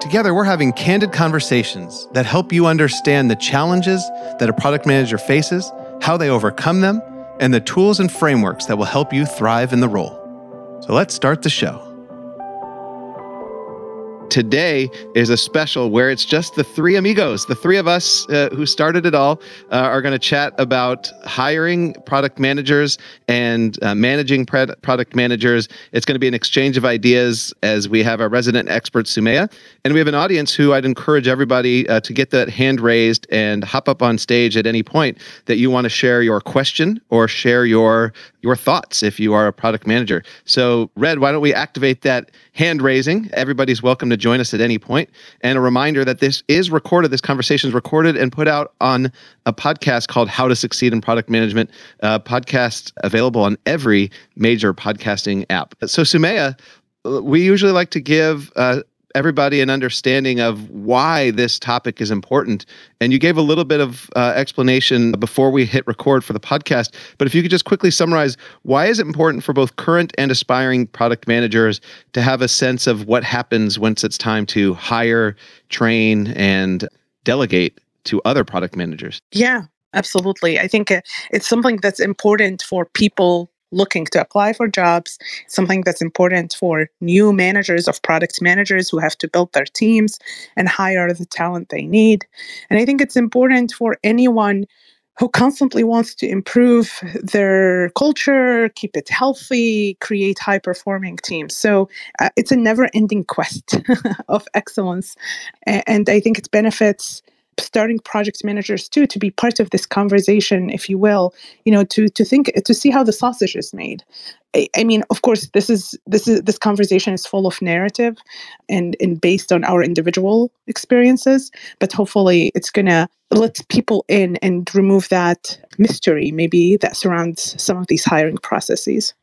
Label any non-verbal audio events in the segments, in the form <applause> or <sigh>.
Together, we're having candid conversations that help you understand the challenges that a product manager faces, how they overcome them, and the tools and frameworks that will help you thrive in the role. So let's start the show. Today is a special where it's just the three amigos, the three of us uh, who started it all, uh, are going to chat about hiring product managers and uh, managing product managers. It's going to be an exchange of ideas as we have our resident expert, Sumaya. And we have an audience who I'd encourage everybody uh, to get that hand raised and hop up on stage at any point that you want to share your question or share your your thoughts if you are a product manager. So, Red, why don't we activate that hand raising? Everybody's welcome to join us at any point. And a reminder that this is recorded, this conversation is recorded and put out on a podcast called How to Succeed in Product Management, podcast available on every major podcasting app. So, Sumaya, we usually like to give uh, everybody an understanding of why this topic is important. And you gave a little bit of uh, explanation before we hit record for the podcast. But if you could just quickly summarize, why is it important for both current and aspiring product managers to have a sense of what happens once it's time to hire, train, and delegate to other product managers? Yeah, absolutely. I think uh, it's something that's important for people looking to apply for jobs, something that's important for new managers of product managers who have to build their teams and hire the talent they need. And I think it's important for anyone who constantly wants to improve their culture, keep it healthy, create high performing teams. So uh, it's a never ending quest <laughs> of excellence. And I think it benefits starting project managers too to be part of this conversation if you will you know to to think to see how the sausage is made. I, I mean of course this is this is this conversation is full of narrative and and based on our individual experiences but hopefully it's gonna let people in and remove that mystery maybe that surrounds some of these hiring processes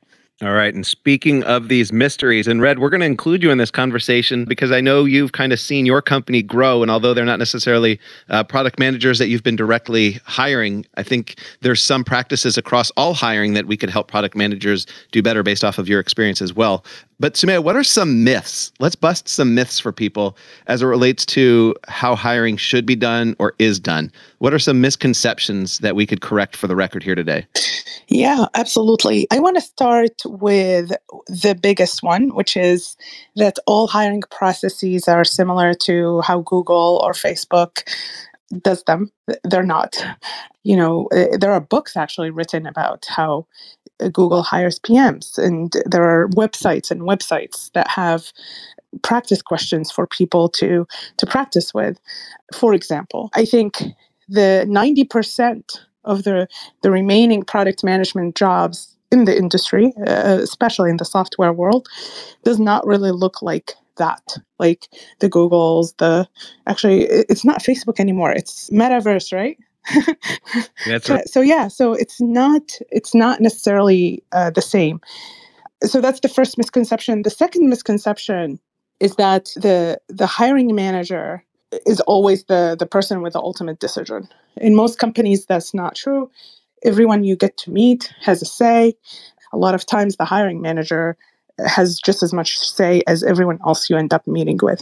all right. And speaking of these mysteries, and Red, we're going to include you in this conversation because I know you've kind of seen your company grow. And although they're not necessarily uh, product managers that you've been directly hiring, I think there's some practices across all hiring that we could help product managers do better based off of your experience as well. But Sumaya, what are some myths? Let's bust some myths for people as it relates to how hiring should be done or is done. What are some misconceptions that we could correct for the record here today? Yeah, absolutely. I want to start with the biggest one, which is that all hiring processes are similar to how Google or Facebook does them. They're not. You know, eh, there are books actually written about how Google hires PMs, and there are websites and websites that have practice questions for people to to practice with. For example, I think the 90% of the the remaining product management jobs in the industry, uh, especially in the software world, does not really look like that. Like the Googles, the actually, it's not Facebook anymore. It's Metaverse, right? That's <laughs> right. So yeah, so it's not it's not necessarily uh, the same. So that's the first misconception. The second misconception is that the the hiring manager is always the the person with the ultimate decision. In most companies, that's not true. Everyone you get to meet has a say. A lot of times, the hiring manager has just as much say as everyone else you end up meeting with.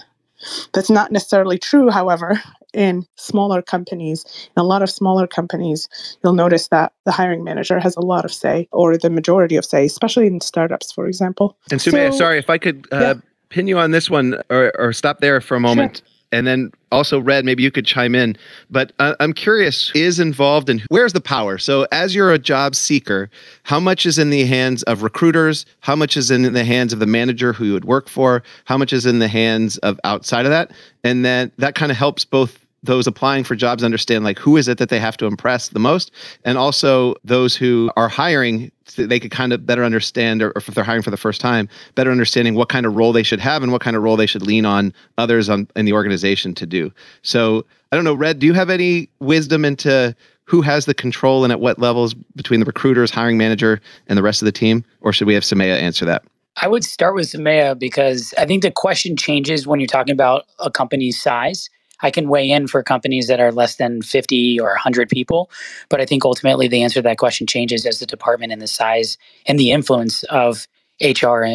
That's not necessarily true, however, in smaller companies. In a lot of smaller companies, you'll notice that the hiring manager has a lot of say, or the majority of say, especially in startups, for example. And Sumaya, so, sorry if I could uh, yeah. pin you on this one or, or stop there for a moment. Sure and then also red maybe you could chime in but uh, i'm curious is involved in where's the power? So as you're a job seeker how much is in the hands of recruiters? How much is in the hands of the manager who you would work for? How much is in the hands of outside of that? And then that kind of helps both those applying for jobs understand like who is it that they have to impress the most and also those who are hiring they could kind of better understand or, if they're hiring for the first time better understanding what kind of role they should have and what kind of role they should lean on others on in the organization to do so i don't know red do you have any wisdom into who has the control and at what levels between the recruiters, hiring manager, and the rest of the team? Or should we have Soumaya answer that? I would start with Soumaya because I think the question changes when you're talking about a company's size. I can weigh in for companies that are less than 50 or 100 people, but I think ultimately the answer to that question changes as the department and the size and the influence of HR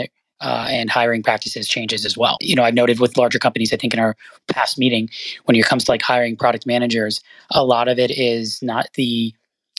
uh, and hiring practices changes as well. You know, I've noted with larger companies, I think in our past meeting, when it comes to like hiring product managers, a lot of it is not the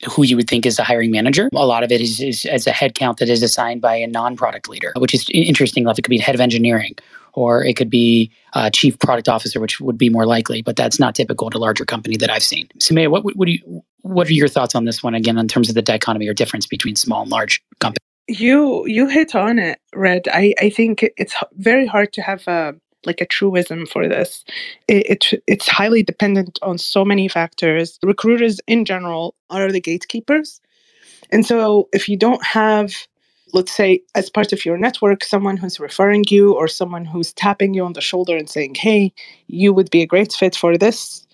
who you would think is the hiring manager. A lot of it is, is as a headcount that is assigned by a non-product leader, which is interesting. Like it could be head of engineering, or it could be a chief product officer, which would be more likely. But that's not typical at a larger company that I've seen. Soumaya, what, what do you? What are your thoughts on this one again in terms of the dichotomy or difference between small and large companies? You you hit on it, Red. I I think it's very hard to have a like a truism for this. It, it, it's highly dependent on so many factors. Recruiters in general are the gatekeepers, and so if you don't have let's say as part of your network someone who's referring you or someone who's tapping you on the shoulder and saying hey you would be a great fit for this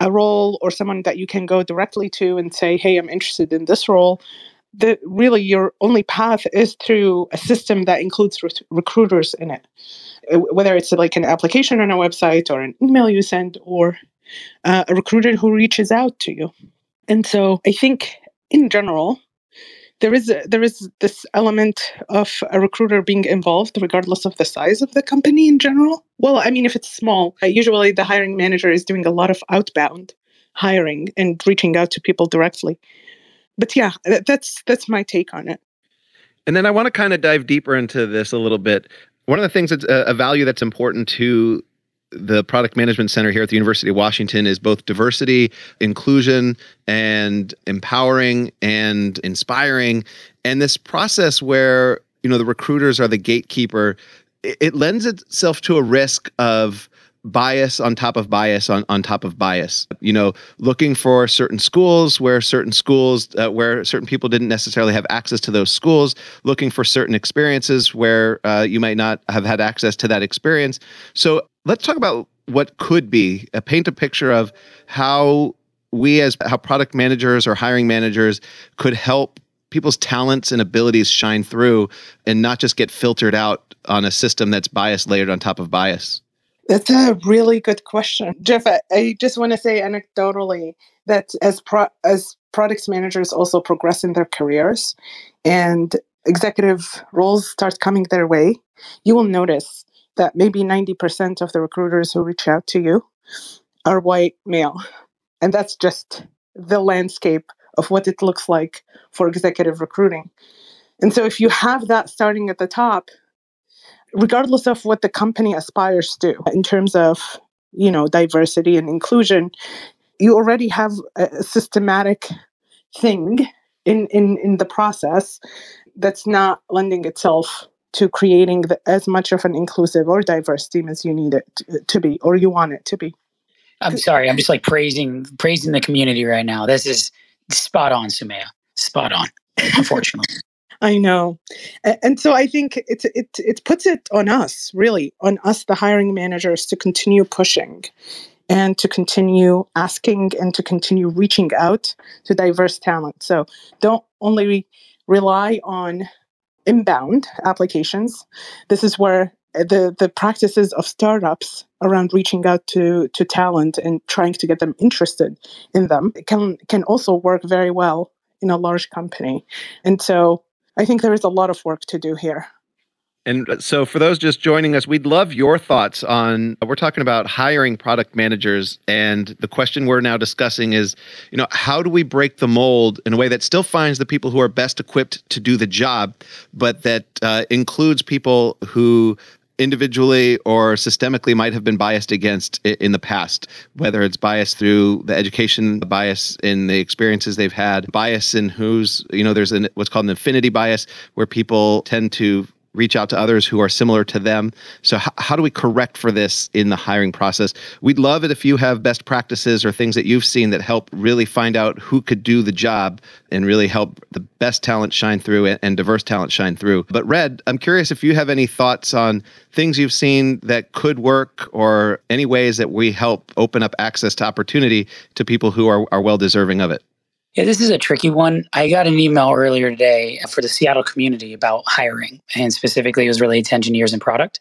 a role or someone that you can go directly to and say hey i'm interested in this role the really your only path is through a system that includes recruiters in it. Uh, whether it's like an application on a website or an email you send or uh, a recruiter who reaches out to you. And so i think in general there is a, there is this element of a recruiter being involved regardless of the size of the company in general. Well i mean if it's small uh, usually the hiring manager is doing a lot of outbound hiring and reaching out to people directly but yeah, that's that's my take on it. And then I want to kind of dive deeper into this a little bit. One of the things that's a, a value that's important to the product management center here at the University of Washington is both diversity, inclusion, and empowering and inspiring. And this process where you know the recruiters are the gatekeeper, it, it lends itself to a risk of bias on top of bias on, on top of bias. You know looking for certain schools where certain schools uh, where certain people didn't necessarily have access to those schools looking for certain experiences where uh, you might not have had access to that experience. So let's talk about what could be uh, paint a picture of how we as how product managers or hiring managers could help people's talents and abilities shine through and not just get filtered out on a system that's bias layered on top of bias that's a really good question, Jeff. I, just want to say anecdotally that as pro- as products managers also progress in their careers and executive roles start coming their way, you will notice that maybe 90% of the recruiters who reach out to you are white male. And that's just the landscape of what it looks like for executive recruiting. And so if you have that starting at the top, regardless of what the company aspires to in terms of you know diversity and inclusion you already have a systematic thing in in in the process that's not lending itself to creating the, as much of an inclusive or diverse team as you need it to, to be or you want it to be. I'm sorry i'm just like praising praising the community right now. This is spot on sumaya spot on <laughs> unfortunately I know. And so I think it, it, it puts it on us, really, on us, the hiring managers, to continue pushing and to continue asking and to continue reaching out to diverse talent. So don't only rely on inbound applications. This is where eh, the, the practices of startups around reaching out to, to talent and trying to get them interested in them can can also work very well in a large company. And so I think there is a lot of work to do here. And so, for those just joining us, we'd love your thoughts on. We're talking about hiring product managers, and the question we're now discussing is, you know, how do we break the mold in a way that still finds the people who are best equipped to do the job, but that uh, includes people who individually or systemically might have been biased against in the past, whether it's bias through the education, the bias in the experiences they've had, bias in who's, you know, there's an, what's called an affinity bias where people tend to reach out to others who are similar to them. So, h- how do we correct for this in the hiring process? We'd love it if you have best practices or things that you've seen that help really find out who could do the job and really help the best talent shine through and, and diverse talent shine through. But, Red, I'm curious if you have any thoughts on things you've seen that could work or any ways that we help open up access to opportunity to people who are, are well deserving of it. Yeah, this is a tricky one. I got an email earlier today for the Seattle community about hiring, and specifically it was related to engineers and product.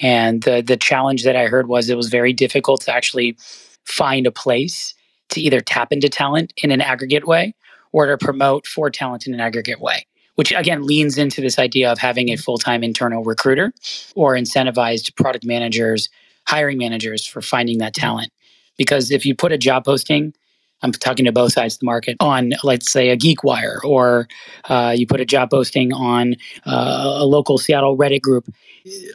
And the the challenge that I heard was it was very difficult to actually find a place to either tap into talent in an aggregate way or to promote for talent in an aggregate way, which again leans into this idea of having a mm-hmm. full-time internal recruiter or incentivized product managers, hiring managers for finding that mm-hmm. talent. Because if you put a job posting I'm talking to both sides of the market on, let's say, a GeekWire, or uh, you put a job posting on uh, a local Seattle Reddit group.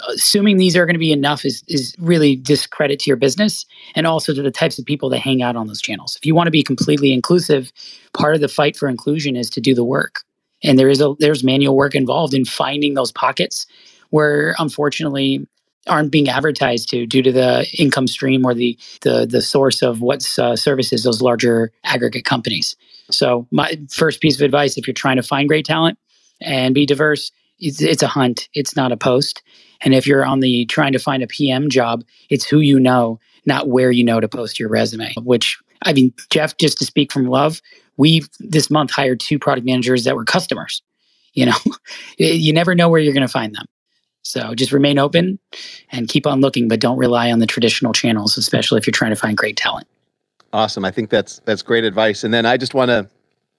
Assuming these are going to be enough is, is really discredit to your business and also to the types of people that hang out on those channels. If you want to be completely inclusive, part of the fight for inclusion is to do the work. And there is a there's manual work involved in finding those pockets where unfortunately aren't being advertised to due to the income stream or the the the source of what uh, services those larger aggregate companies. So my first piece of advice, if you're trying to find great talent and be diverse, it's, it's a hunt. It's not a post. And if you're on the trying to find a PM job, it's who you know, not where you know to post your resume. Which I mean, Jeff, just to speak from love, we this month hired two product managers that were customers. You know, <laughs> you never know where you're going to find them. So just remain open and keep on looking, but don't rely on the traditional channels, especially if you're trying to find great talent. Awesome. I think that's that's great advice. And then I just want to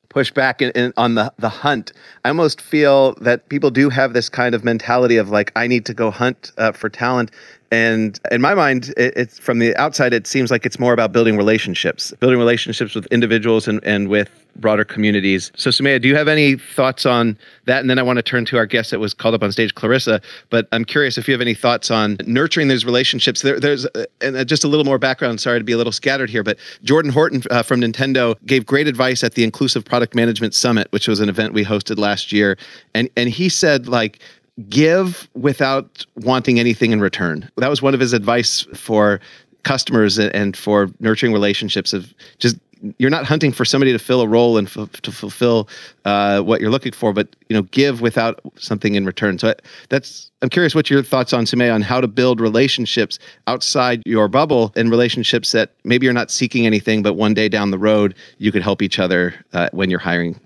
push back in, in, on the the hunt. I almost feel that people do have this kind of mentality of like I need to go hunt uh, for talent, and in my mind, it, it's from the outside, it seems like it's more about building relationships, building relationships with individuals and, and with broader communities. So, Sumaya, do you have any thoughts on that? And then I want to turn to our guest that was called up on stage, Clarissa. But I'm curious if you have any thoughts on nurturing those relationships. There, there's uh, and uh, just a little more background. Sorry to be a little scattered here, but Jordan Horton uh, from Nintendo gave great advice at the Inclusive Product Management Summit, which was an event we hosted last year, and and he said like give without wanting anything in return. That was one of his advice for customers and for nurturing relationships of just you're not hunting for somebody to fill a role and f- to fulfill uh, what you're looking for, but you know, give without something in return. So that's I'm curious what your thoughts on Sumaya on how to build relationships outside your bubble and relationships that maybe you're not seeking anything, but one day down the road you could help each other uh, when you're hiring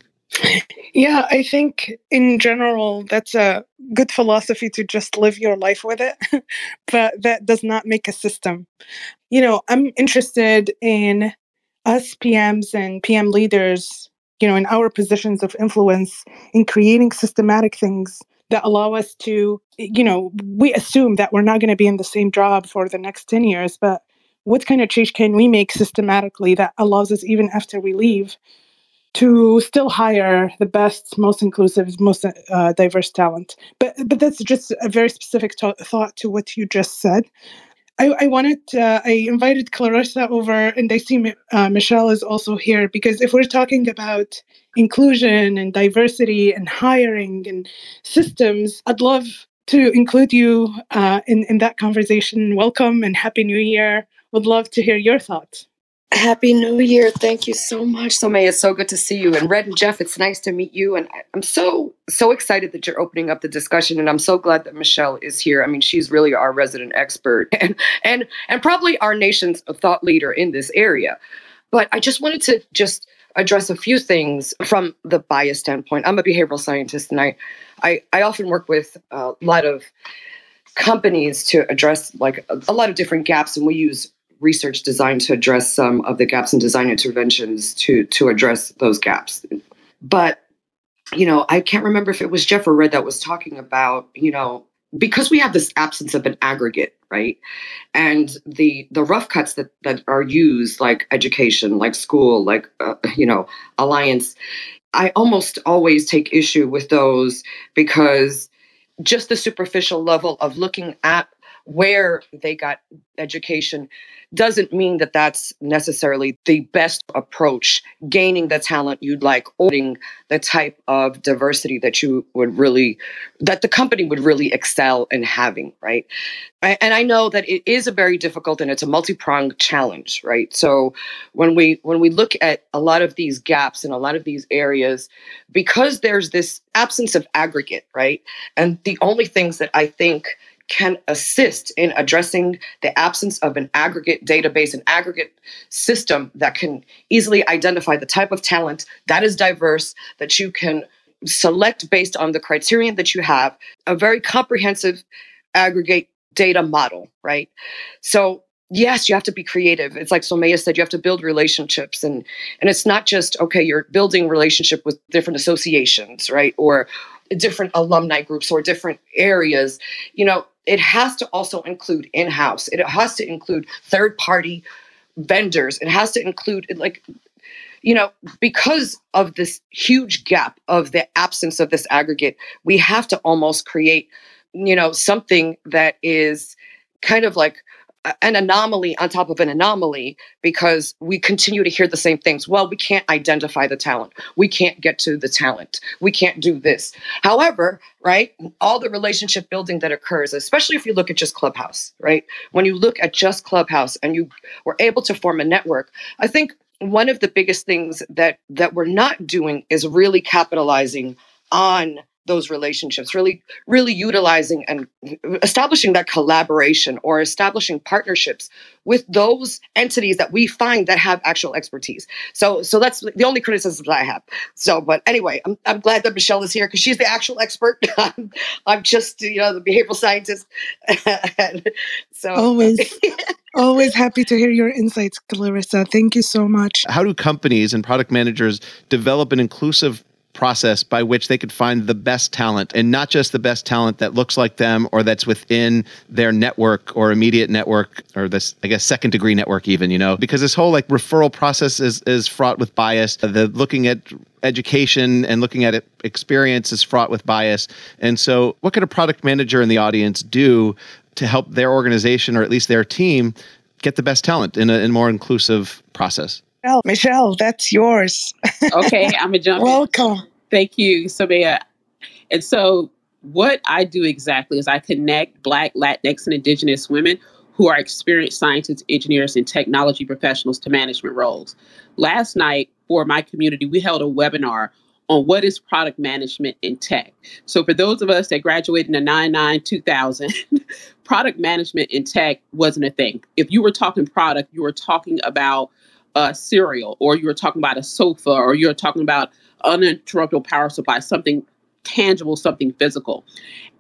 yeah, I think in general, that's a good philosophy to just live your life with it, <laughs> but that does not make a system. You know, I'm interested in us PMs and PM leaders, you know, in our positions of influence in creating systematic things that allow us to, you know, we assume that we're not going to be in the same job for the next 10 years, but what kind of change can we make systematically that allows us, even after we leave, to still hire the best, most inclusive, most uh, diverse talent. But but that's just a very specific to- thought to what you just said. I, I wanted uh, I invited Clarissa over, and I see uh, Michelle is also here because if we're talking about inclusion and diversity and hiring and systems, I'd love to include you uh, in in that conversation. Welcome and happy New Year. Would love to hear your thoughts. Happy New Year. Thank you so much. So May, it's so good to see you. And Red and Jeff, it's nice to meet you. And I'm so, so excited that you're opening up the discussion. And I'm so glad that Michelle is here. I mean, she's really our resident expert <laughs> and and and probably our nation's thought leader in this area. But I just wanted to just address a few things from the bias standpoint. I'm a behavioral scientist and I I, I often work with a lot of companies to address like a, a lot of different gaps and we use research designed to address some of the gaps in design interventions to to address those gaps. But you know, I can't remember if it was Jeff or Red that was talking about, you know, because we have this absence of an aggregate, right? And the the rough cuts that that are used, like education, like school, like uh, you know, alliance. I almost always take issue with those because just the superficial level of looking at where they got education doesn't mean that that's necessarily the best approach gaining the talent you'd like or the type of diversity that you would really that the company would really excel in having right? And i know that it is a very difficult and it's a multi-pronged challenge right? So when we when we look at a lot of these gaps in a lot of these areas because there's this absence of aggregate right? And the only things that i think can assist in addressing the absence of an aggregate database, an aggregate system that can easily identify the type of talent that is diverse, that you can select based on the criterion that you have, a very comprehensive aggregate data model, right? So yes you have to be creative it's like somaya said you have to build relationships and and it's not just okay you're building relationship with different associations right or different alumni groups or different areas you know it has to also include in-house. It has to include third party vendors. It has to include like you know because of this huge gap of the absence of this aggregate we have to almost create you know something that is kind of like an anomaly on top of an anomaly because we continue to hear the same things. Well, we can't identify the talent. We can't get to the talent. We can't do this. However, right, all the relationship building that occurs, especially if you look at just Clubhouse, right? When you look at just Clubhouse and you were able to form a network, I think one of the biggest things that that we're not doing is really capitalizing on those relationships really really utilizing and establishing that collaboration or establishing partnerships with those entities that we find that have actual expertise. So so that's the only criticism that i have. So but anyway i'm, I'm glad that michelle is here because she's the actual expert. <laughs> I'm, I'm just you know the behavioral scientist. <laughs> So always <laughs> always happy to hear your insights clarissa. Thank you so much. How do companies and product managers develop an inclusive process by which they could find the best talent and not just the best talent that looks like them or that's within their network or immediate network or this I guess second degree network even you know because this whole like referral process is is fraught with bias the looking at education and looking at it, experience is fraught with bias and so what could a product manager in the audience do to help their organization or at least their team get the best talent in a, in a more inclusive process Michelle, Michelle, that's yours. okay, <laughs> I'm gonna jump. Welcome. Thank you, Samaya. And so, what I do exactly is I connect Black, Latinx, and Indigenous women who are experienced scientists, engineers, and technology professionals to management roles. Last night, for my community, we held a webinar on what is product management in tech. So, for those of us that graduated in the 99 2000, <laughs> product management in tech wasn't a thing. If you were talking product, you were talking about a cereal, or you were talking about a sofa, or you were talking about uninterruptible power supply, something tangible, something physical.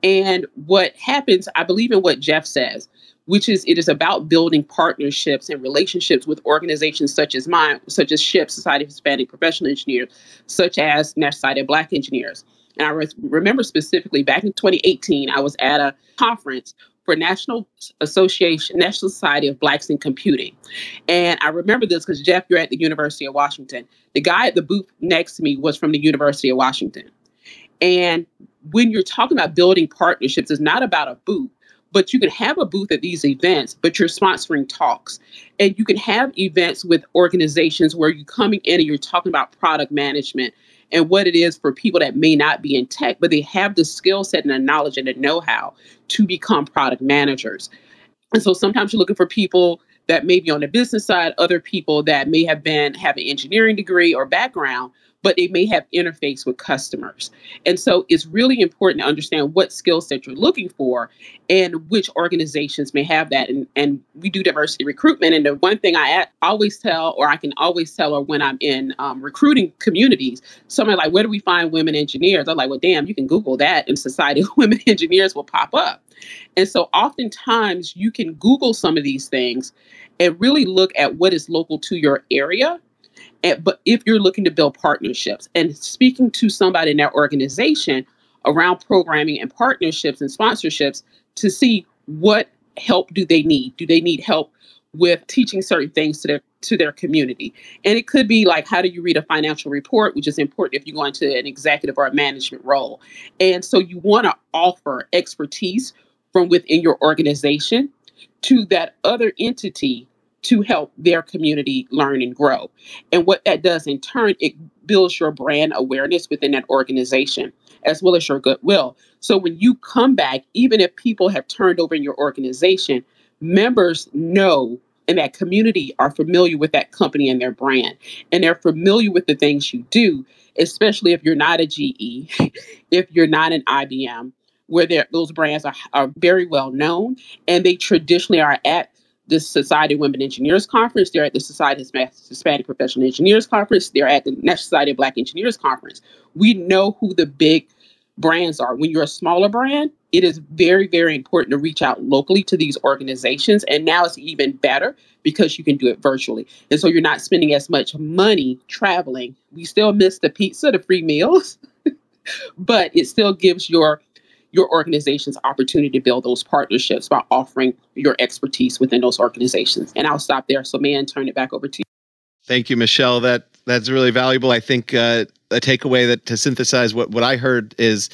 And what happens, I believe in what Jeff says, which is it is about building partnerships and relationships with organizations such as mine, such as SHPE, Society of Hispanic Professional Engineers, such as National Society of Black Engineers. And I re- remember specifically back in 2018, I was at a conference for National Association, National Society of Blacks in Computing. And I remember this because Jeff, you're at the University of Washington. The guy at the booth next to me was from the University of Washington. And when you're talking about building partnerships, it's not about a booth, but you can have a booth at these events, but you're sponsoring talks. And you can have events with organizations where you're coming in and you're talking about product management and what it is for people that may not be in tech, but they have the skill set and the knowledge and the know how to become product managers. And so sometimes you're looking for people that may be on the business side, other people that may have been have an engineering degree or background, but they may have interface with customers. And so it's really important to understand what skill set you're looking for and which organizations may have that. And, and we do diversity recruitment. And the one thing I always tell, or I can always tell, or when I'm in um, recruiting communities, somebody like, where do we find women engineers? I'm like, well, damn, you can Google that and Society of <laughs> Women Engineers will pop up. And so oftentimes you can Google some of these things and really look at what is local to your area and, but if you're looking to build partnerships and speaking to somebody in that organization around programming and partnerships and sponsorships to see what help do they need? Do they need help with teaching certain things to their to their community? And it could be like how do you read a financial report, which is important if you go into an executive or a management role. And so you want to offer expertise from within your organization to that other entity to help their community learn and grow. And what that does in turn, it builds your brand awareness within that organization as well as your goodwill. So when you come back, even if people have turned over in your organization, members know and that community are familiar with that company and their brand. And they're familiar with the things you do, especially if you're not a GE, <laughs> if you're not an IBM, where those brands are, are very well known and they traditionally are at the Society of Women Engineers Conference. They're at the Society of Hispanic Professional Engineers Conference. They're at the National Society of Black Engineers Conference. We know who the big brands are. When you're a smaller brand, it is very, very important to reach out locally to these organizations. And now it's even better because you can do it virtually. And so you're not spending as much money traveling. We still miss the pizza, the free meals, <laughs> but it still gives your your organization's opportunity to build those partnerships by offering your expertise within those organizations. And I'll stop there. So, man, turn it back over to you. Thank you, Michelle. That that's really valuable. I think uh, a takeaway that to synthesize what what I heard is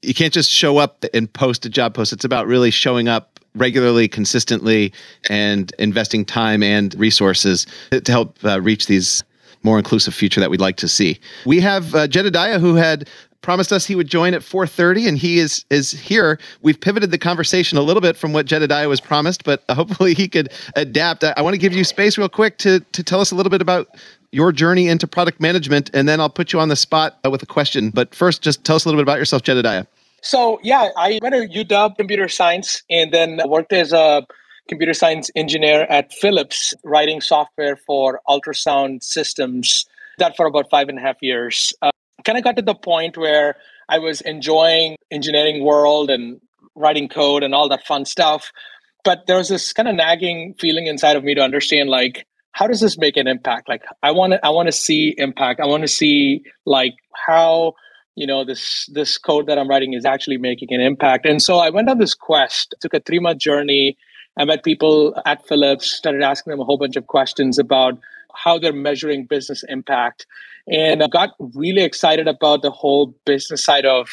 you can't just show up and post a job post. It's about really showing up regularly, consistently, and investing time and resources to help uh, reach these more inclusive future that we'd like to see. We have uh, Jedediah who had promised us he would join at 4:30 and he is is here. We've pivoted the conversation a little bit from what Jedediah was promised, but <laughs> hopefully he could adapt. I, I want to give you space real quick to to tell us a little bit about your journey into product management and then I'll put you on the spot with a question. But first just tell us a little bit about yourself, Jedediah. So, yeah, I went to UW computer science and then worked as a computer science engineer at Philips, writing software for ultrasound systems. That for about five and a half years. Uh, kind of got to the point where I was enjoying engineering world and writing code and all that fun stuff. But there was this kind of nagging feeling inside of me to understand like how does this make an impact? Like I want to I want to see impact. I want to see like how you know this this code that I'm writing is actually making an impact. And so I went on this quest. Took a three month journey. I met people at Philips, started asking them a whole bunch of questions about how they're measuring business impact. And I got really excited about the whole business side of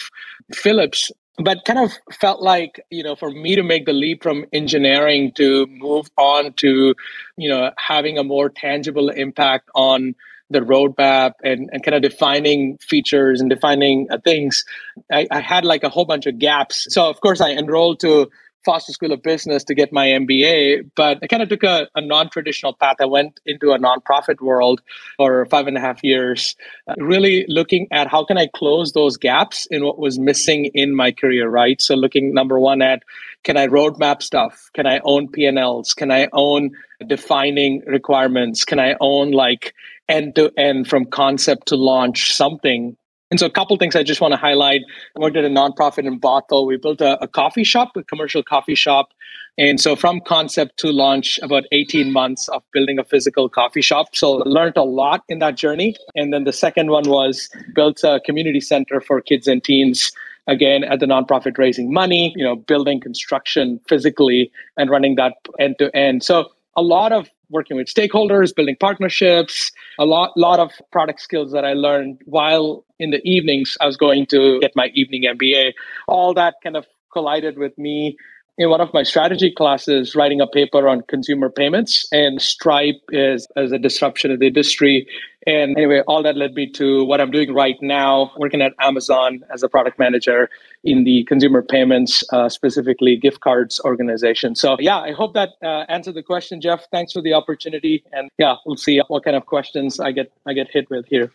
Philips but kind of felt like you know for me to make the leap from engineering to move on to you know having a more tangible impact on the roadmap and, and kind of defining features and defining uh, things I, I had like a whole bunch of gaps. So of course i enrolled to Foster School of Business to get my MBA, but I kind of took a, a non traditional path. I went into a nonprofit world for five and a half years, uh, really looking at how can I close those gaps in what was missing in my career, right? So, looking number one at can I roadmap stuff? Can I own P&Ls? Can I own defining requirements? Can I own like end to end from concept to launch something and so, a couple things I just want to highlight. I worked at a nonprofit in Bothell. We built a, a, coffee shop, a commercial coffee shop. And so, from concept to launch, about 18 months of building a physical coffee shop. So, learned a lot in that journey. And then the second one was built a community center for kids and teens. Again, at the nonprofit, raising money, you know, building construction physically and running that end to end. So, a lot of working with stakeholders, building partnerships, a lot lot of product skills that I learned while in the evenings I was going to get my evening MBA. All that kind of collided with me in one of my strategy classes writing a paper on consumer payments and Stripe is as a disruption of the industry. And anyway, all that led me to what I'm doing right now, working at Amazon as a product manager in the consumer payments, uh, specifically gift cards organization. So yeah, I hope that uh, answered the question, Jeff. Thanks for the opportunity, and yeah, we'll see what kind of questions I get I get hit with here.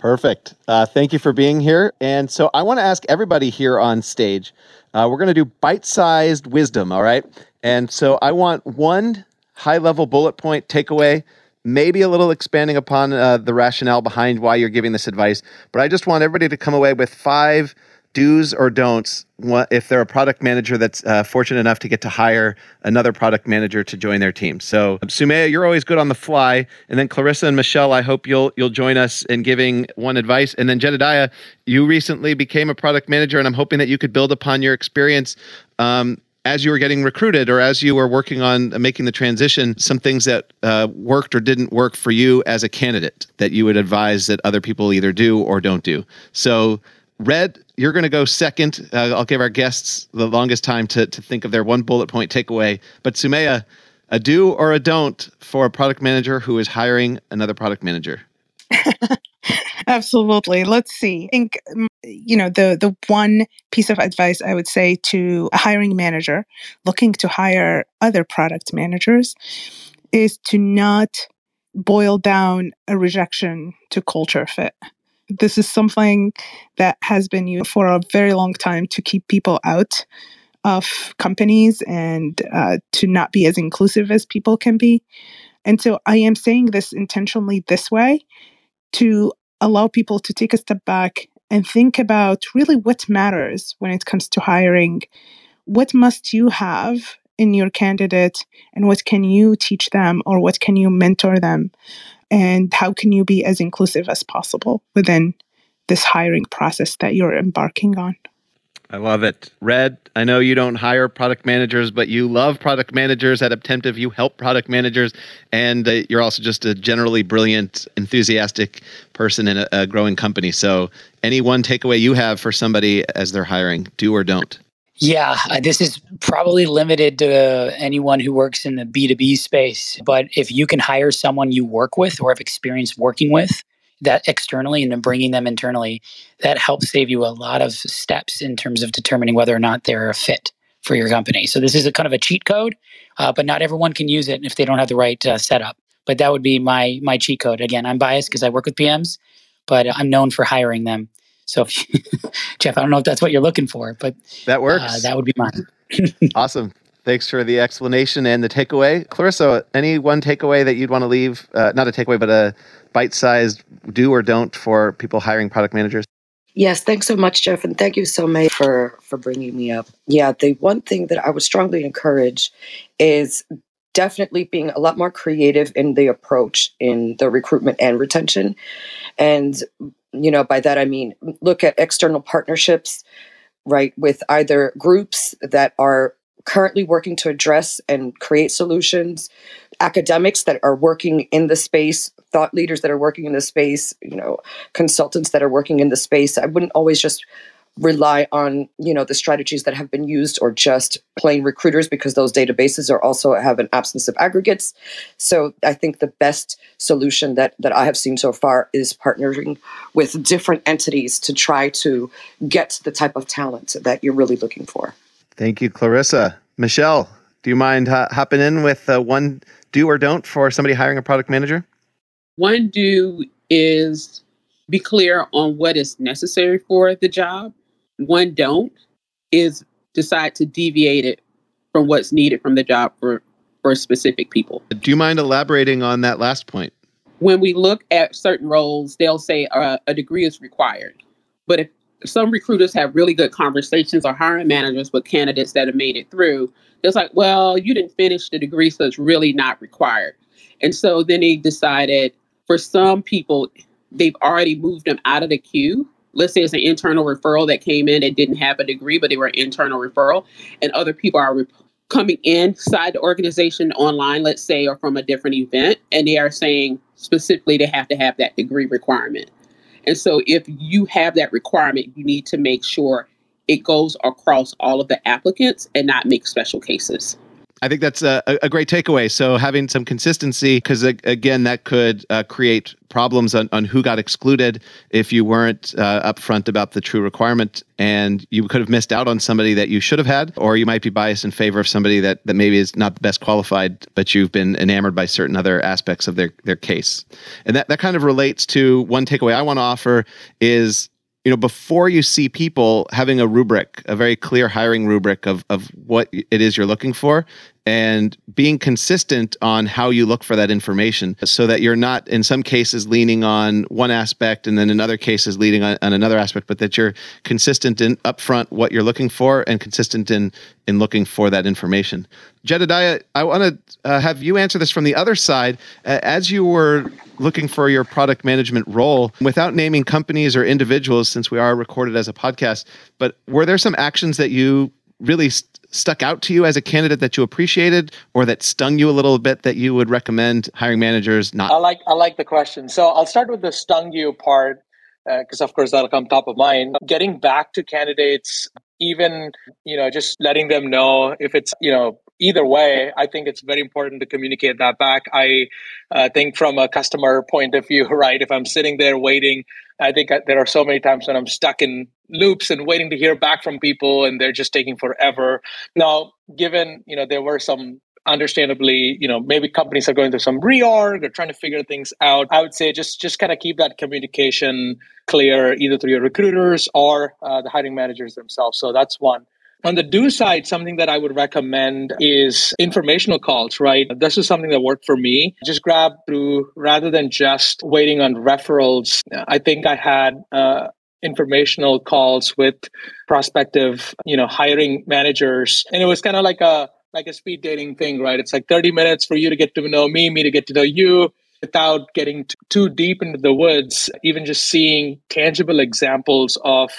Perfect. Uh, thank you for being here. And so I want to ask everybody here on stage. Uh, we're going to do bite-sized wisdom. All right. And so I want one high-level bullet point takeaway maybe a little expanding upon uh, the rationale behind why you're giving this advice. But I just want everybody to come away with five do's or don'ts if they're a product manager that's uh, fortunate enough to get to hire another product manager to join their team. So, Sumaya, you're always good on the fly, and then Clarissa and Michelle, I hope you'll you'll join us in giving one advice. And then Jedediah, you recently became a product manager, and I'm hoping that you could build upon your experience. Um, as you were getting recruited or as you were working on making the transition, some things that uh, worked or didn't work for you as a candidate that you would advise that other people either do or don't do. So, Red, you're going to go second. Uh, I'll give our guests the longest time to, to think of their one bullet point takeaway. But Sumaya, a do or a don't for a product manager who is hiring another product manager? <laughs> Absolutely. Let's see. I think mm, you know the the one piece of advice I would say to a hiring manager looking to hire other product managers is to not boil down a rejection to culture fit. This is something that has been used for a very long time to keep people out of companies and uh, to not be as inclusive as people can be. And so I am saying this intentionally this way to allow people to take a step back and think about really what matters when it comes to hiring. What must you have in your candidate, and what can you teach them, or what can you mentor them? And how can you be as inclusive as possible within this hiring process that you're embarking on? I love it. Red, I know you don't hire product managers, but you love product managers at Apptentive. You help product managers, and uh, you're also just a generally brilliant, enthusiastic person in a, a growing company. So, any one takeaway you have for somebody as they're hiring, do or don't? Yeah, uh, this is probably limited to anyone who works in the B2B space. But if you can hire someone you work with or have experience working with, that externally and then bringing them internally, that helps save you a lot of steps in terms of determining whether or not they're a fit for your company. So this is a kind of a cheat code, uh, but not everyone can use it if they don't have the right uh, setup. But that would be my my cheat code. Again, I'm biased because I work with PMs, but I'm known for hiring them. So, if, <laughs> Jeff, I don't know if that's what you're looking for, but that works. Uh, that would be mine. <laughs> awesome. Thanks for the explanation and the takeaway. Clarissa, any one takeaway that you'd want to leave? Uh, not a takeaway, but a bite sized do or don't for people hiring product managers? Yes, thanks so much, Jeff, and thank you so much for for bringing me up. Yeah, the one thing that I would strongly encourage is definitely being a lot more creative in the approach in the recruitment and retention. And you know, by that I mean look at external partnerships, right, with either groups that are currently working to address and create solutions, academics that are working in the space, thought leaders that are working in the space, you know, consultants that are working in the space. I wouldn't always just rely on you know the strategies that have been used or just plain recruiters because those databases are also have an absence of aggregates so i think the best solution that that i have seen so far is partnering with different entities to try to get the type of talent that you're really looking for Thank you, Clarissa. Michelle, do you mind uh, hopping in with uh, one do or don't for somebody hiring a product manager? One do is be clear on what is necessary for the job. One don't is decide to deviate it from what's needed from the job for, for specific people. Do you mind elaborating on that last point? When we look at certain roles, they'll say uh, a degree is required. But if some recruiters have really good conversations or hiring managers with candidates that have made it through. It's like, well, you didn't finish the degree, so it's really not required. And so then they decided for some people, they've already moved them out of the queue. Let's say it's an internal referral that came in that didn't have a degree, but they were an internal referral, and other people are re- coming inside the organization online, let's say, or from a different event, and they are saying specifically they have to have that degree requirement. And so if you have that requirement, you need to make sure it goes across all of the applicants and not make special cases. I think that's a, a great takeaway. So having some consistency, because again, that could uh, create problems on, on who got excluded if you weren't uh, upfront about the true requirement, and you could have missed out on somebody that you should have had, or you might be biased in favor of somebody that, that maybe is not the best qualified, but you've been enamored by certain other aspects of their their case, and that that kind of relates to one takeaway I want to offer is you know before you see people having a rubric a very clear hiring rubric of of what it is you're looking for and being consistent on how you look for that information so that you're not in some cases leaning on one aspect and then in other cases leading on, on another aspect but that you're consistent in upfront what you're looking for and consistent in in looking for that information. Jedediah i want to uh, have you answer this from the other side. Uh, as you were looking for your product management role. Without naming companies or individuals since we are recorded as a podcast but were there some actions that you really st- stuck out to you as a candidate that you appreciated or that stung you a little bit that you would recommend hiring managers not? I like i like the question. So i'll start with the stung you part because uh, of course that'll come top of mind. Getting back to candidates even you know just letting them know if it's you know either way i think it's very important to communicate that back i uh, think from a customer point of view <laughs> right if i'm sitting there waiting i think there are so many times when i'm stuck in loops and waiting to hear back from people and they're just taking forever now given you know there were some understandably, you know, maybe companies are going through some reorg or trying to figure things out. I would say just just kind of keep that communication clear, either through your recruiters or uh, the hiring managers themselves. So that's one. On the do side, something that I would recommend is informational calls, right? This is something that worked for me. Just grab through rather than just waiting on referrals. I think I had uh, informational calls with prospective, you know, hiring managers. And it was kind of like a like a speed dating thing, right? It's like 30 minutes for you to get to know me, me to get to know you without getting too deep into the woods, even just seeing tangible examples of,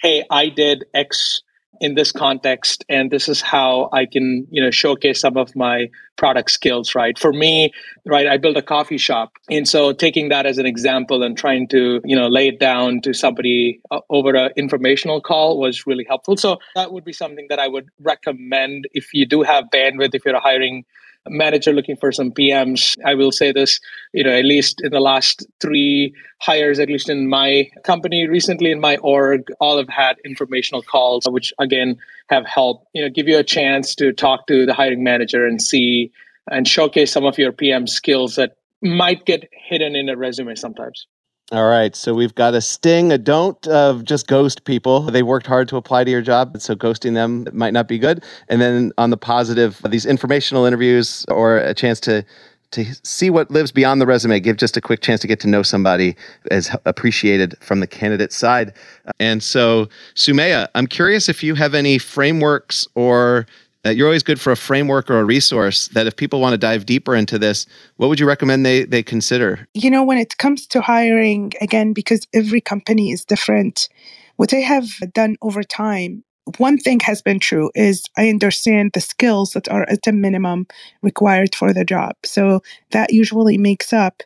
hey, I did X in this context and this is how i can you know showcase some of my product skills right? For me right i built a coffee shop and so taking that as an example and trying to you know lay it down to somebody uh, over an informational call was really helpful. So that would be something that i would recommend if you do have bandwidth if you're hiring manager looking for some PMs. I will say this, you know, at least in the last three hires, at least in my company recently in my org, all have had informational calls, which again have helped, you know, give you a chance to talk to the hiring manager and see and showcase some of your PM skills that might get hidden in a resume sometimes. All right. So we've got a sting, a don't of just ghost people. They worked hard to apply to your job. So ghosting them might not be good. And then on the positive, these informational interviews or a chance to to see what lives beyond the resume, give just a quick chance to get to know somebody as appreciated from the candidate side. And so, Sumaya, I'm curious if you have any frameworks or you're always good for a framework or a resource that if people want to dive deeper into this, what would you recommend they they consider? You know, when it comes to hiring, again, because every company is different, what I have done over time, one thing has been true is I understand the skills that are at a minimum required for the job. So that usually makes up,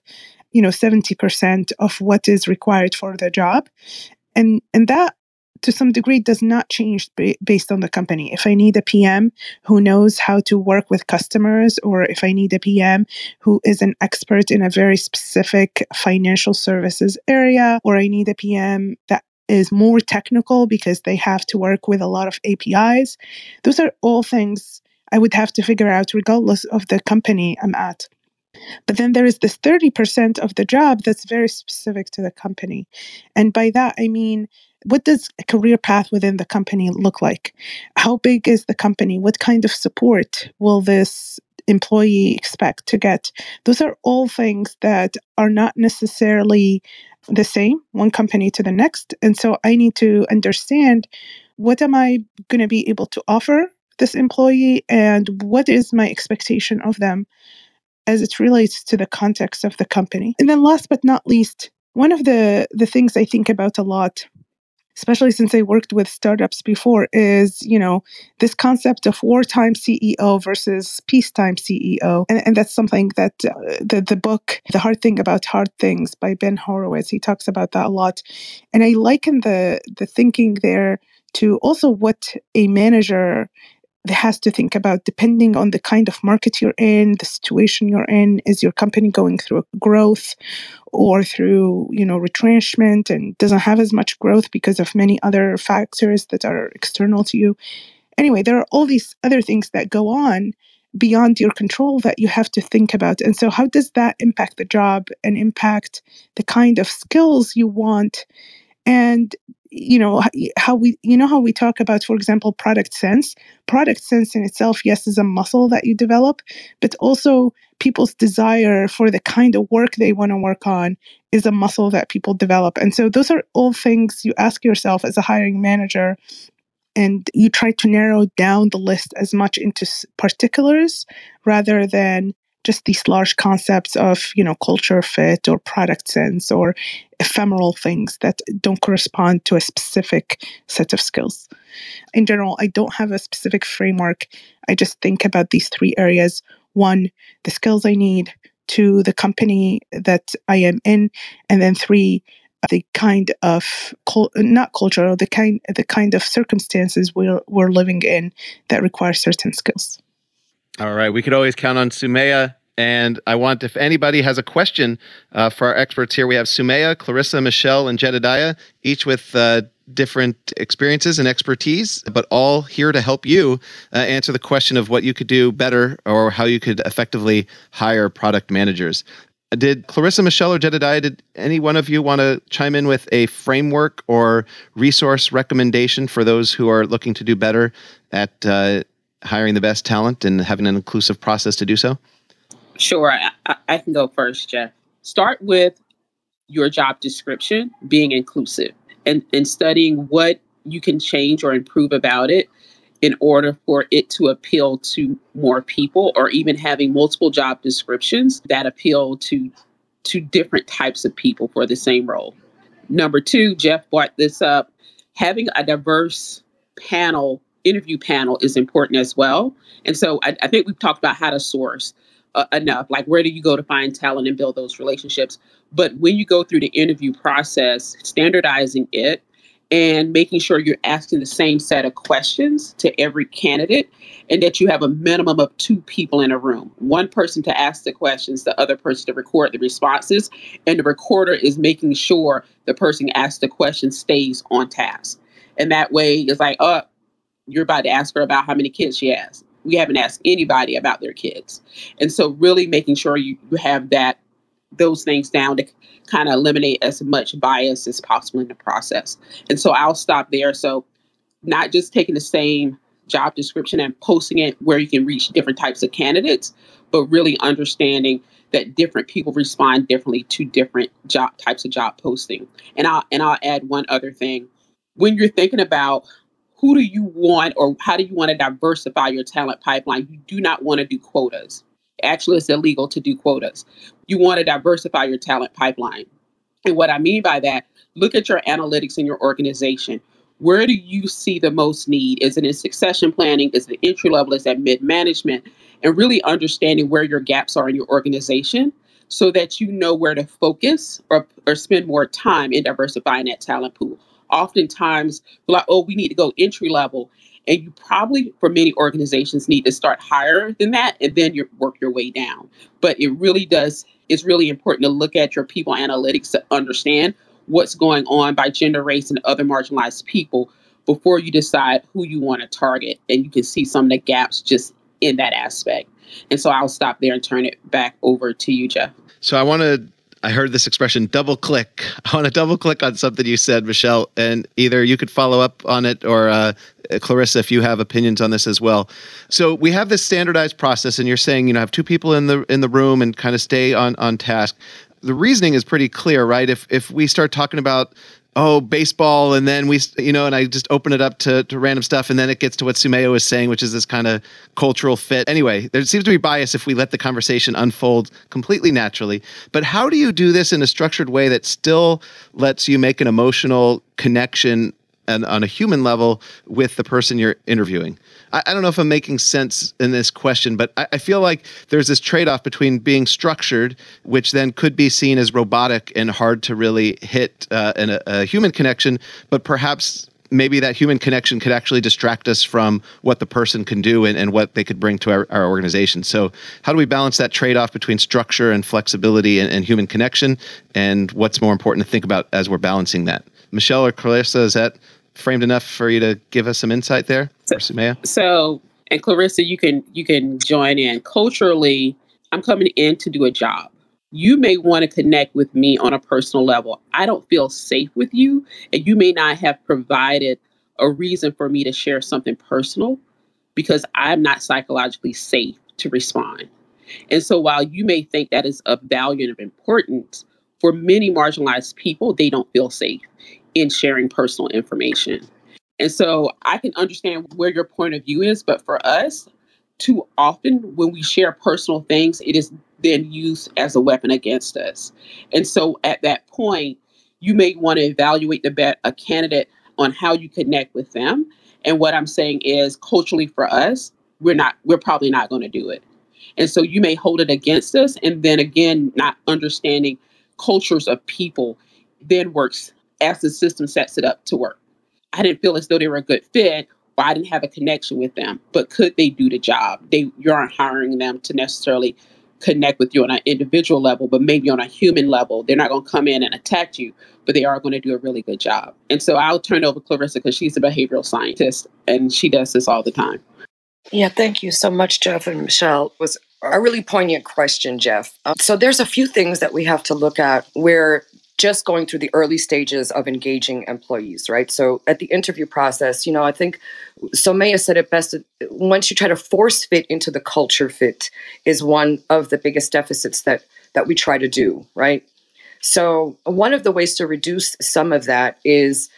you know, 70% of what is required for the job. And and that to some degree does not change based on the company. If I need a PM who knows how to work with customers, or if I need a PM who is an expert in a very specific financial services area, or I need a PM that is more technical because they have to work with a lot of APIs, those are all things I would have to figure out regardless of the company I'm at. But then there is this 30% of the job that's very specific to the company. And by that, I mean what does a career path within the company look like? How big is the company? What kind of support will this employee expect to get? Those are all things that are not necessarily the same one company to the next. And so I need to understand what am I going to be able to offer this employee and what is my expectation of them as it relates to the context of the company. And then last but not least, one of the the things I think about a lot especially since I worked with startups before, is, you know, this concept of wartime CEO versus peacetime CEO. And, and that's something that uh, the, the book, The Hard Thing About Hard Things by Ben Horowitz, he talks about that a lot. And I liken the, the thinking there to also what a manager has to think about depending on the kind of market you're in the situation you're in is your company going through growth or through you know retrenchment and doesn't have as much growth because of many other factors that are external to you? Anyway there are all these other things that go on beyond your control that you have to think about. And so how does that impact the job and impact the kind of skills you want? And you know how we you know how we talk about for example product sense? Product sense in itself yes is a muscle that you develop but also people's desire for the kind of work they want to work on is a muscle that people develop. And so those are all things you ask yourself as a hiring manager and you try to narrow down the list as much into particulars rather than just these large concepts of you know culture fit or product sense or ephemeral things that don't correspond to a specific set of skills. In general i don't have a specific framework. I just think about these three areas. One the skills i need. Two the company that i am in. And then three the kind of not culture the kind the kind of circumstances we're, we're living in that require certain skills. All right. We could always count on Sumaya. And I want, if anybody has a question uh, for our experts here, we have Sumaya, Clarissa, Michelle, and Jedediah, each with uh, different experiences and expertise, but all here to help you uh, answer the question of what you could do better or how you could effectively hire product managers. Did Clarissa, Michelle, or Jedediah, did any one of you want to chime in with a framework or resource recommendation for those who are looking to do better at uh, hiring the best talent and having an inclusive process to do so? Sure, I, I can go first, Jeff. Start with your job description being inclusive and, and studying what you can change or improve about it in order for it to appeal to more people or even having multiple job descriptions that appeal to to different types of people for the same role. Number two, Jeff brought this up. Having a diverse panel, interview panel is important as well. And so I, I think we've talked about how to source uh, enough. Like, where do you go to find talent and build those relationships? But when you go through the interview process, standardizing it and making sure you're asking the same set of questions to every candidate and that you have a minimum of two people in a room one person to ask the questions the other person to record the responses and the recorder is making sure the person asked the question stays on task and that way it's like oh you're about to ask her about how many kids she has we haven't asked anybody about their kids and so really making sure you, you have that those things down to kind of eliminate as much bias as possible in the process. And so I'll stop there. So not just taking the same job description and posting it where you can reach different types of candidates, but really understanding that different people respond differently to different job types of job posting. And I'll and I'll add one other thing. When you're thinking about who do you want or how do you want to diversify your talent pipeline, you do not want to do quotas. Actually, it's illegal to do quotas. You want to diversify your talent pipeline. And what I mean by that, look at your analytics in your organization. Where do you see the most need? Is it in succession planning? Is it entry level? Is that mid management? And really understanding where your gaps are in your organization so that you know where to focus or, or spend more time in diversifying that talent pool. Oftentimes, like, oh, we need to go entry level. And you probably, for many organizations, need to start higher than that and then you work your way down. But it really does, it's really important to look at your people analytics to understand what's going on by gender, race, and other marginalized people before you decide who you want to target. And you can see some of the gaps just in that aspect. And so I'll stop there and turn it back over to you, Jeff. So I want to I heard this expression double click. I want to double click on something you said, Michelle, and either you could follow up on it or uh, Clarissa, if you have opinions on this as well. So we have this standardized process, and you're saying you know have two people in the in the room and kind of stay on on task. The reasoning is pretty clear, right? If if we start talking about oh baseball and then we you know and i just open it up to, to random stuff and then it gets to what sumaya is saying which is this kind of cultural fit. Anyway there seems to be bias if we let the conversation unfold completely naturally but how do you do this in a structured way that still lets you make an emotional connection and on a human level with the person you're interviewing I, I don't know if I'm making sense in this question, but I, I feel like there's this trade off between being structured, which then could be seen as robotic and hard to really hit uh, in a, a human connection, but perhaps maybe that human connection could actually distract us from what the person can do and, and what they could bring to our, our organization. So, how do we balance that trade off between structure and flexibility and, and, human connection? And what's more important to think about as we're balancing that? Michelle or Clarissa, is that framed enough for you to give us some insight there, so, Sumaya? So, and Clarissa, you can you can join in. Culturally, I'm coming in to do a job. You may want to connect with me on a personal level. I don't feel safe with you, and you may not have provided a reason for me to share something personal because I'm not psychologically safe to respond. And so while you may think that is of value and of importance, for many marginalized people, they don't feel safe in sharing personal information. And so I can understand where your point of view is, but for us, too often when we share personal things, it is then used as a weapon against us. And so at that point, you may want to evaluate the bet a candidate on how you connect with them. And what I'm saying is culturally for us, we're not we're probably not going to do it. And so you may hold it against us and then again not understanding cultures of people then works as the system sets it up to work. I didn't feel as though they were a good fit or I didn't have a connection with them. But could they do the job? They you aren't hiring them to necessarily connect with you on an individual level, but maybe on a human level. They're not going to come in and attack you, but they are going to do a really good job. And so I'll turn over Clarissa because she's a behavioral scientist and she does this all the time. Yeah, thank you so much, Jeff and Michelle. Was a really poignant question, Jeff. Um, so there's a few things that we have to look at where just going through the early stages of engaging employees, right? So at the interview process, you know, I think Sumaya said it best. Once you try to force fit into the culture fit, is one of the biggest deficits that that we try to do, right? So one of the ways to reduce some of that is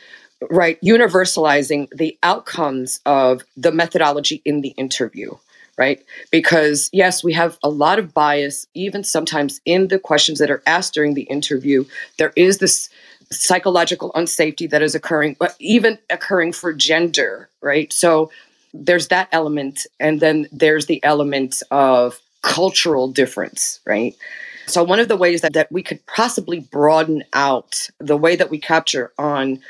right universalizing the outcomes of the methodology in the interview right? Because yes, we have a lot of bias, even sometimes in the questions that are asked during the interview. There is this psychological unsafety that is occurring, but even occurring for gender, right? So there's that element. And then there's the element of cultural difference, right? So, one of the ways that, that we could possibly broaden out the way that we capture on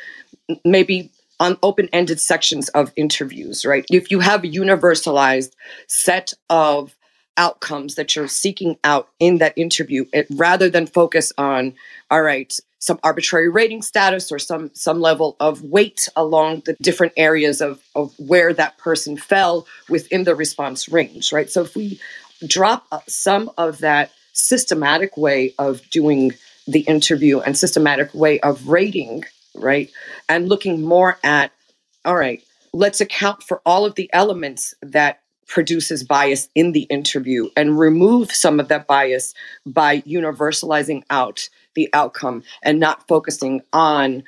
maybe on open-ended sections of interviews, right? If you have a universalized set of outcomes that you're seeking out in that interview, it, rather than focus on, all right, some arbitrary rating status or some some level of weight along the different areas of, of where that person fell within the response range, right? So if we drop uh, some of that systematic way of doing the interview and systematic way of rating right? And looking more at, all right, let's account for all of the elements that produces bias in the interview and remove some of that bias by universalizing out the outcome and not focusing on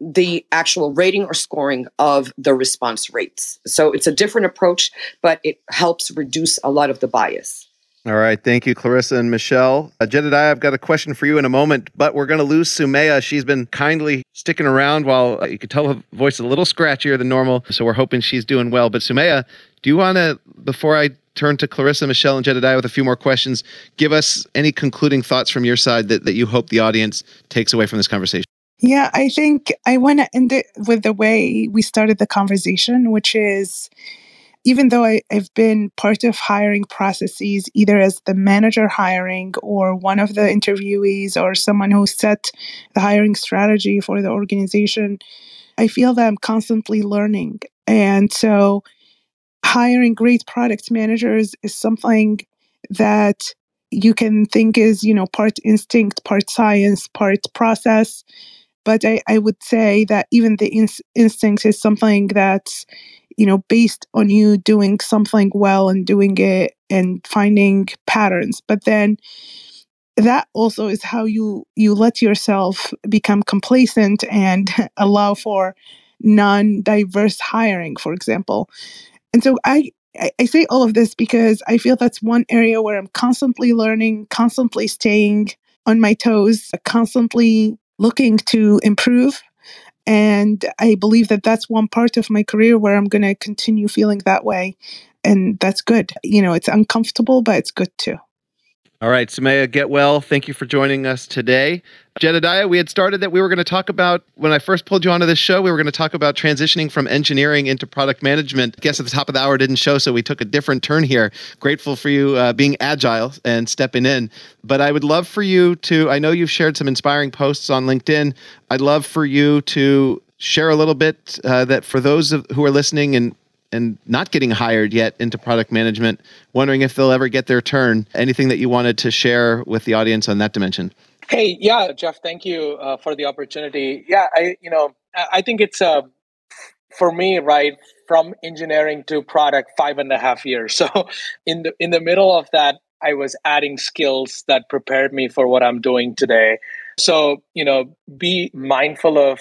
the actual rating or scoring of the response rates. So it's a different approach, but it helps reduce a lot of the bias. All right. Thank you, Clarissa and Michelle. Uh, Jedediah, I've got a question for you in a moment, but we're going to lose Sumaya. She's been kindly sticking around while uh, you can tell her voice is a little scratchier than normal. So we're hoping she's doing well. But Sumaya, do you want to, before I turn to Clarissa, Michelle, and Jedediah with a few more questions, give us any concluding thoughts from your side that, that you hope the audience takes away from this conversation? Yeah, I think I want to end it with the way we started the conversation, which is even though I, have been part of hiring processes, either as the manager hiring or one of the interviewees or someone who set the hiring strategy for the organization, I feel that I'm constantly learning. And so hiring great product managers is something that you can think is, you know, part instinct, part science, part process. But I, I would say that even the in- instinct is something that's you know, based on you doing something well and doing it and finding patterns. But then that also is how you you let yourself become complacent and <laughs> allow for non-diverse hiring, for example. And so I I say all of this because I feel that's one area where I'm constantly learning, constantly staying on my toes, constantly looking to improve and I believe that that's one part of my career where I'm going to continue feeling that way. And that's good. You know, it's uncomfortable, but it's good too. All right, Sumaya, get well. Thank you for joining us today. Jedediah, we had started that we were going to talk about, when I first pulled you onto this show, we were going to talk about transitioning from engineering into product management. I guess at the top of the hour didn't show, so we took a different turn here. Grateful for you uh, being agile and stepping in. But I would love for you to, I know you've shared some inspiring posts on LinkedIn. I'd love for you to share a little bit uh, that for those of, who are listening and and not getting hired yet into product management, wondering if they'll ever get their turn. Anything that you wanted to share with the audience on that dimension? Hey, yeah, Jeff, thank you uh, for the opportunity. Yeah, I, you know, I think it's uh, for me, right, from engineering to product, five and a half years. <laughs> So in the in the middle of that, I was adding skills that prepared me for what I'm doing today. So you know, be mindful of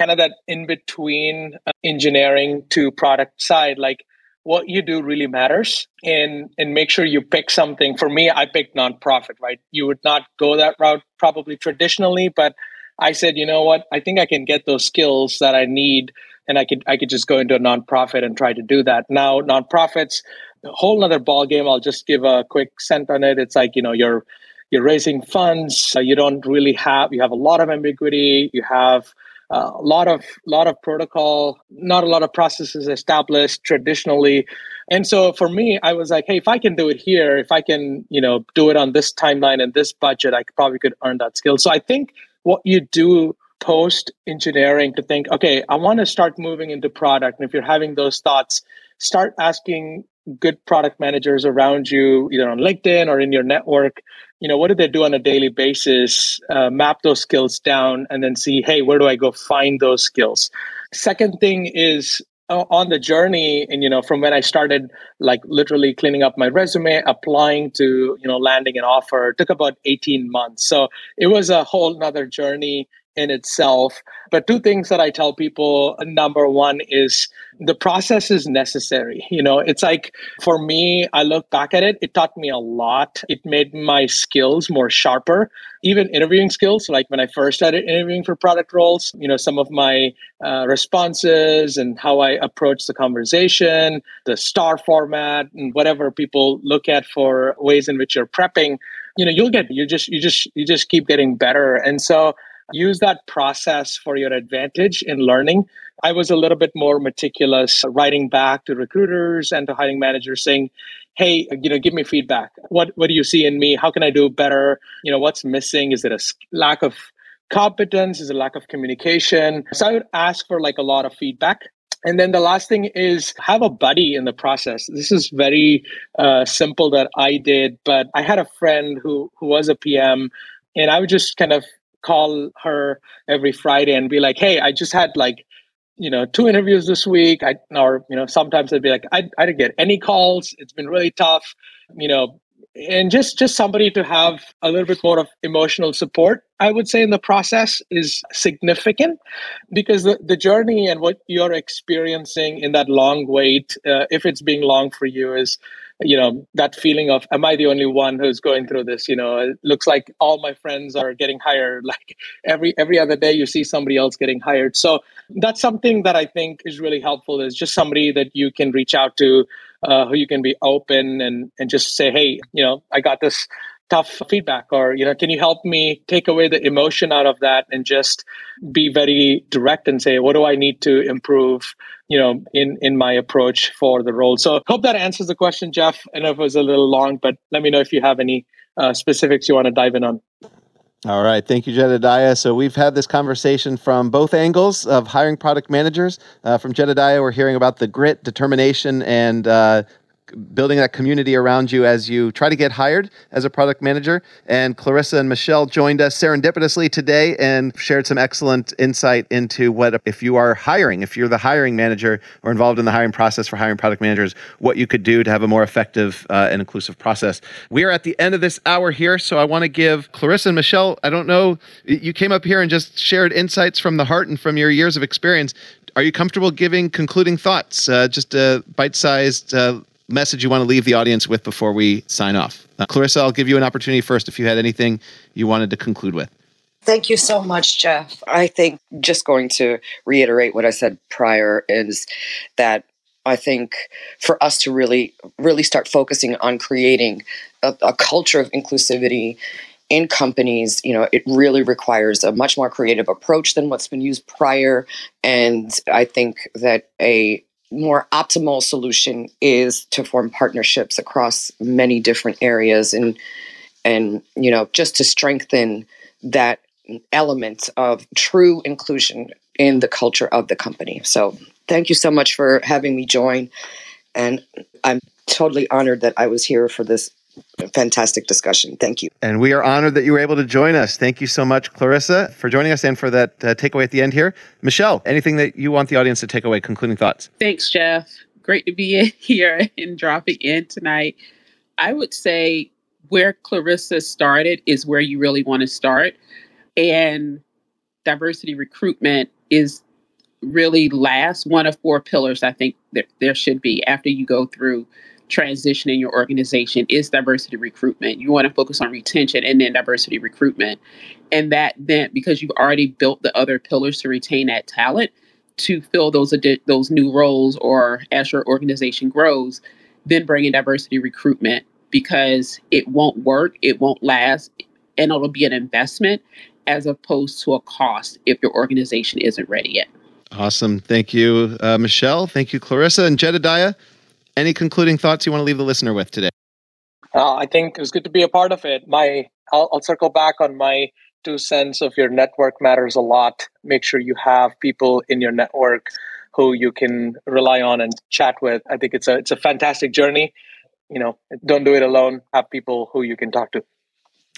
kind of that in between uh, engineering to product side like what you do really matters and and make sure you pick something. For me i picked nonprofit right? You would not go that route probably traditionally but i said you know what? I think i can get those skills that i need and i could i could just go into a nonprofit and try to do that. Now nonprofits a whole nother ball game i'll just give a quick cent on it. It's like you know you're you're raising funds. You don't really have you have a lot of ambiguity. You have uh, a lot of lot of protocol, not a lot of processes established traditionally. And so for me, I was like, hey, if I can do it here, if I can, you know, do it on this timeline and this budget, I probably could earn that skill. So I think what you do post engineering to think, okay, I want to start moving into product. And if you're having those thoughts, start asking good product managers around you, either on LinkedIn or in your network. You know, what do they do on a daily basis? Uh, map those skills down and then see, hey, where do I go find those skills? Second thing is uh, on the journey and you know from when i started like literally cleaning up my resume applying to you know landing an offer took about 18 months so it was a whole nother journey in itself. But two things that I tell people number one is the process is necessary. You know, it's like for me, I look back at it, it taught me a lot. It made my skills more sharper, even interviewing skills. Like when I first started interviewing for product roles, you know, some of my uh, responses and how I approach the conversation, the star format, and whatever people look at for ways in which you're prepping you know you'll get you just you just you just keep getting better and so use that process for your advantage in learning. I was a little bit more meticulous writing back to recruiters and to hiring managers saying, hey, you know, give me feedback. What what do you see in me? How can I do better? You know, what's missing? Is it a lack of competence? Is it a lack of communication? So I would ask for like a lot of feedback. And then the last thing is have a buddy in the process. This is very uh, simple that I did, but I had a friend who who was a PM, and I would just kind of call her every Friday and be like, "Hey, I just had like, you know, two interviews this week." I or you know, sometimes I'd be like, "I I didn't get any calls. It's been really tough." You know, and just just somebody to have a little bit more of emotional support i would say in the process is significant because the, the journey and what you're experiencing in that long wait uh, if it's being long for you is you know that feeling of am i the only one who's going through this? You know it looks like all my friends are getting hired. <laughs> Like every every other day you see somebody else getting hired. So that's something that i think is really helpful is just somebody that you can reach out to uh, who you can be open and and just say hey you know i got this tough feedback or you know can you help me take away the emotion out of that and just be very direct and say what do i need to improve you know in in my approach for the role so hope that answers the question jeff i know it was a little long but let me know if you have any uh, specifics you want to dive in on all right. Thank you, Jedediah. So we've had this conversation from both angles of hiring product managers. Uh, from Jedediah, we're hearing about the grit, determination, and uh, building that community around you as you try to get hired as a product manager. And Clarissa and Michelle joined us serendipitously today and shared some excellent insight into what, if you are hiring, if you're the hiring manager or involved in the hiring process for hiring product managers, what you could do to have a more effective uh, and inclusive process. We are at the end of this hour here, so I want to give Clarissa and Michelle, I don't know, you came up here and just shared insights from the heart and from your years of experience. Are you comfortable giving concluding thoughts? Uh, just a bite sized uh, message you want to leave the audience with before we sign off? Uh, Clarissa, I'll give you an opportunity first if you had anything you wanted to conclude with. Thank you so much, Jeff. I think just going to reiterate what I said prior is that I think for us to really, really start focusing on creating a, a culture of inclusivity in companies, you know, it really requires a much more creative approach than what's been used prior. And I think that a more optimal solution is to form partnerships across many different areas and and you know just to strengthen that element of true inclusion in the culture of the company. So thank you so much for having me join and i'm totally honored that i was here for this fantastic discussion. Thank you. And we are honored that you were able to join us. Thank you so much, Clarissa, for joining us and for that uh, takeaway at the end here. Michelle, anything that you want the audience to take away, concluding thoughts? Thanks, Jeff. Great to be <laughs> here and dropping in tonight. I would say where Clarissa started is where you really want to start. And diversity recruitment is really last one of four pillars I think that there should be after you go through transition in your organization is diversity recruitment. You want to focus on retention and then diversity recruitment. And that then, because you've already built the other pillars to retain that talent to fill those adi- those new roles or as your organization grows, then bring in diversity recruitment because it won't work, it won't last, and it'll be an investment as opposed to a cost if your organization isn't ready yet. Awesome. Thank you, uh, Michelle. Thank you, Clarissa. And Jedediah, any concluding thoughts you want to leave the listener with today? Uh, I think it was good to be a part of it. My, I'll, I'll circle back on my two cents of your network matters a lot. Make sure you have people in your network who you can rely on and chat with. I think it's a it's a fantastic journey. You know, don't do it alone. Have people who you can talk to.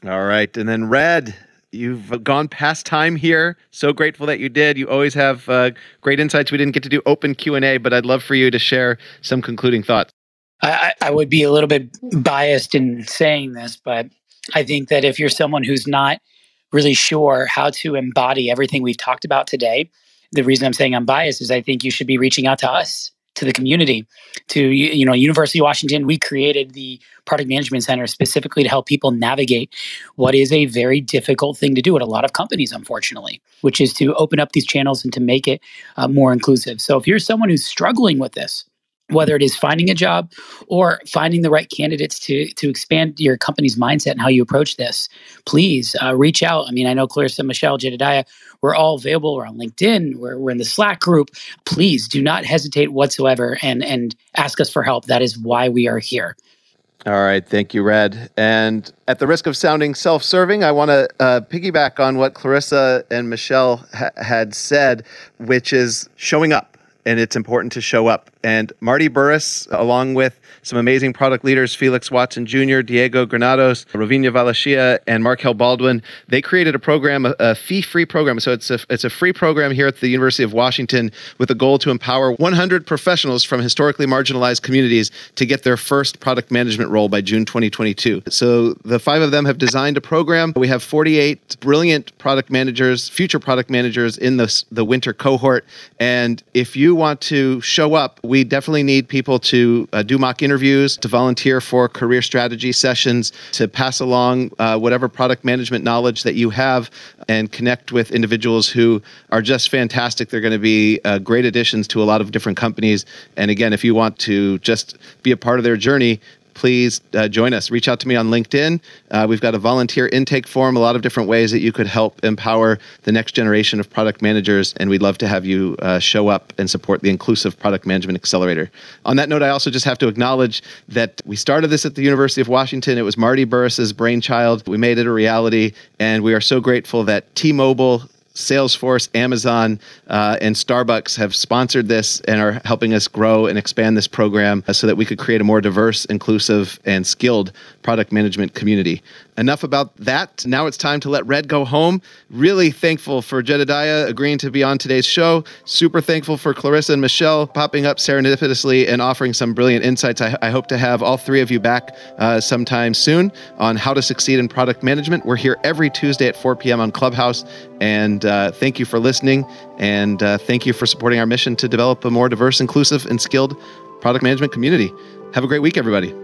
All right, and then Red, you've gone past time here. So grateful that you did. You always have uh, great insights. We didn't get to do open Q and A, but I'd love for you to share some concluding thoughts. I, I would be a little bit biased in saying this, but I think that if you're someone who's not really sure how to embody everything we've talked about today, the reason I'm saying I'm biased is I think you should be reaching out to us to the community to you know university of washington we created the product management center specifically to help people navigate what is a very difficult thing to do at a lot of companies unfortunately which is to open up these channels and to make it uh, more inclusive. So if you're someone who's struggling with this whether it is finding a job or finding the right candidates to to expand your company's mindset and how you approach this, please uh, reach out. I mean, I know Clarissa, Michelle, Jedediah, we're all available. We're on LinkedIn. We're, we're in the Slack group. Please do not hesitate whatsoever and and ask us for help. That is why we are here. All right, thank you, Red. And at the risk of sounding self-serving, I want to uh, piggyback on what Clarissa and Michelle ha- had said, which is showing up and it's important to show up. And Marty Burris, along with some amazing product leaders, Felix Watson Jr., Diego Granados, Rovinia Valachia, and Markel Baldwin, they created a program, a, fee-free program. So it's a, it's a free program here at the University of Washington with a goal to empower 100 professionals from historically marginalized communities to get their first product management role by June 2022. So the five of them have designed a program. We have 48 brilliant product managers, future product managers in the, the winter cohort. And if you want to show up, we definitely need people to uh, do mock interviews, to volunteer for career strategy sessions, to pass along uh, whatever product management knowledge that you have and connect with individuals who are just fantastic. They're going to be uh, great additions to a lot of different companies. And again, if you want to just be a part of their journey, please uh, join us. Reach out to me on LinkedIn. Uh, we've got a volunteer intake form, a lot of different ways that you could help empower the next generation of product managers. And we'd love to have you uh, show up and support the Inclusive Product Management Accelerator. On that note, I also just have to acknowledge that we started this at the University of Washington. It was Marty Burris's brainchild. We made it a reality. And we are so grateful that T Mobile, Salesforce, Amazon, uh, and Starbucks have sponsored this and are helping us grow and expand this program so that we could create a more diverse, inclusive, and skilled product management community. Enough about that. Now it's time to let Red go home. Really thankful for Jedediah agreeing to be on today's show. Super thankful for Clarissa and Michelle popping up serendipitously and offering some brilliant insights. I, I hope to have all three of you back uh, sometime soon on how to succeed in product management. We're here every Tuesday at 4 p.m. on Clubhouse. And uh, thank you for listening. And uh, thank you for supporting our mission to develop a more diverse, inclusive, and skilled product management community. Have a great week, everybody.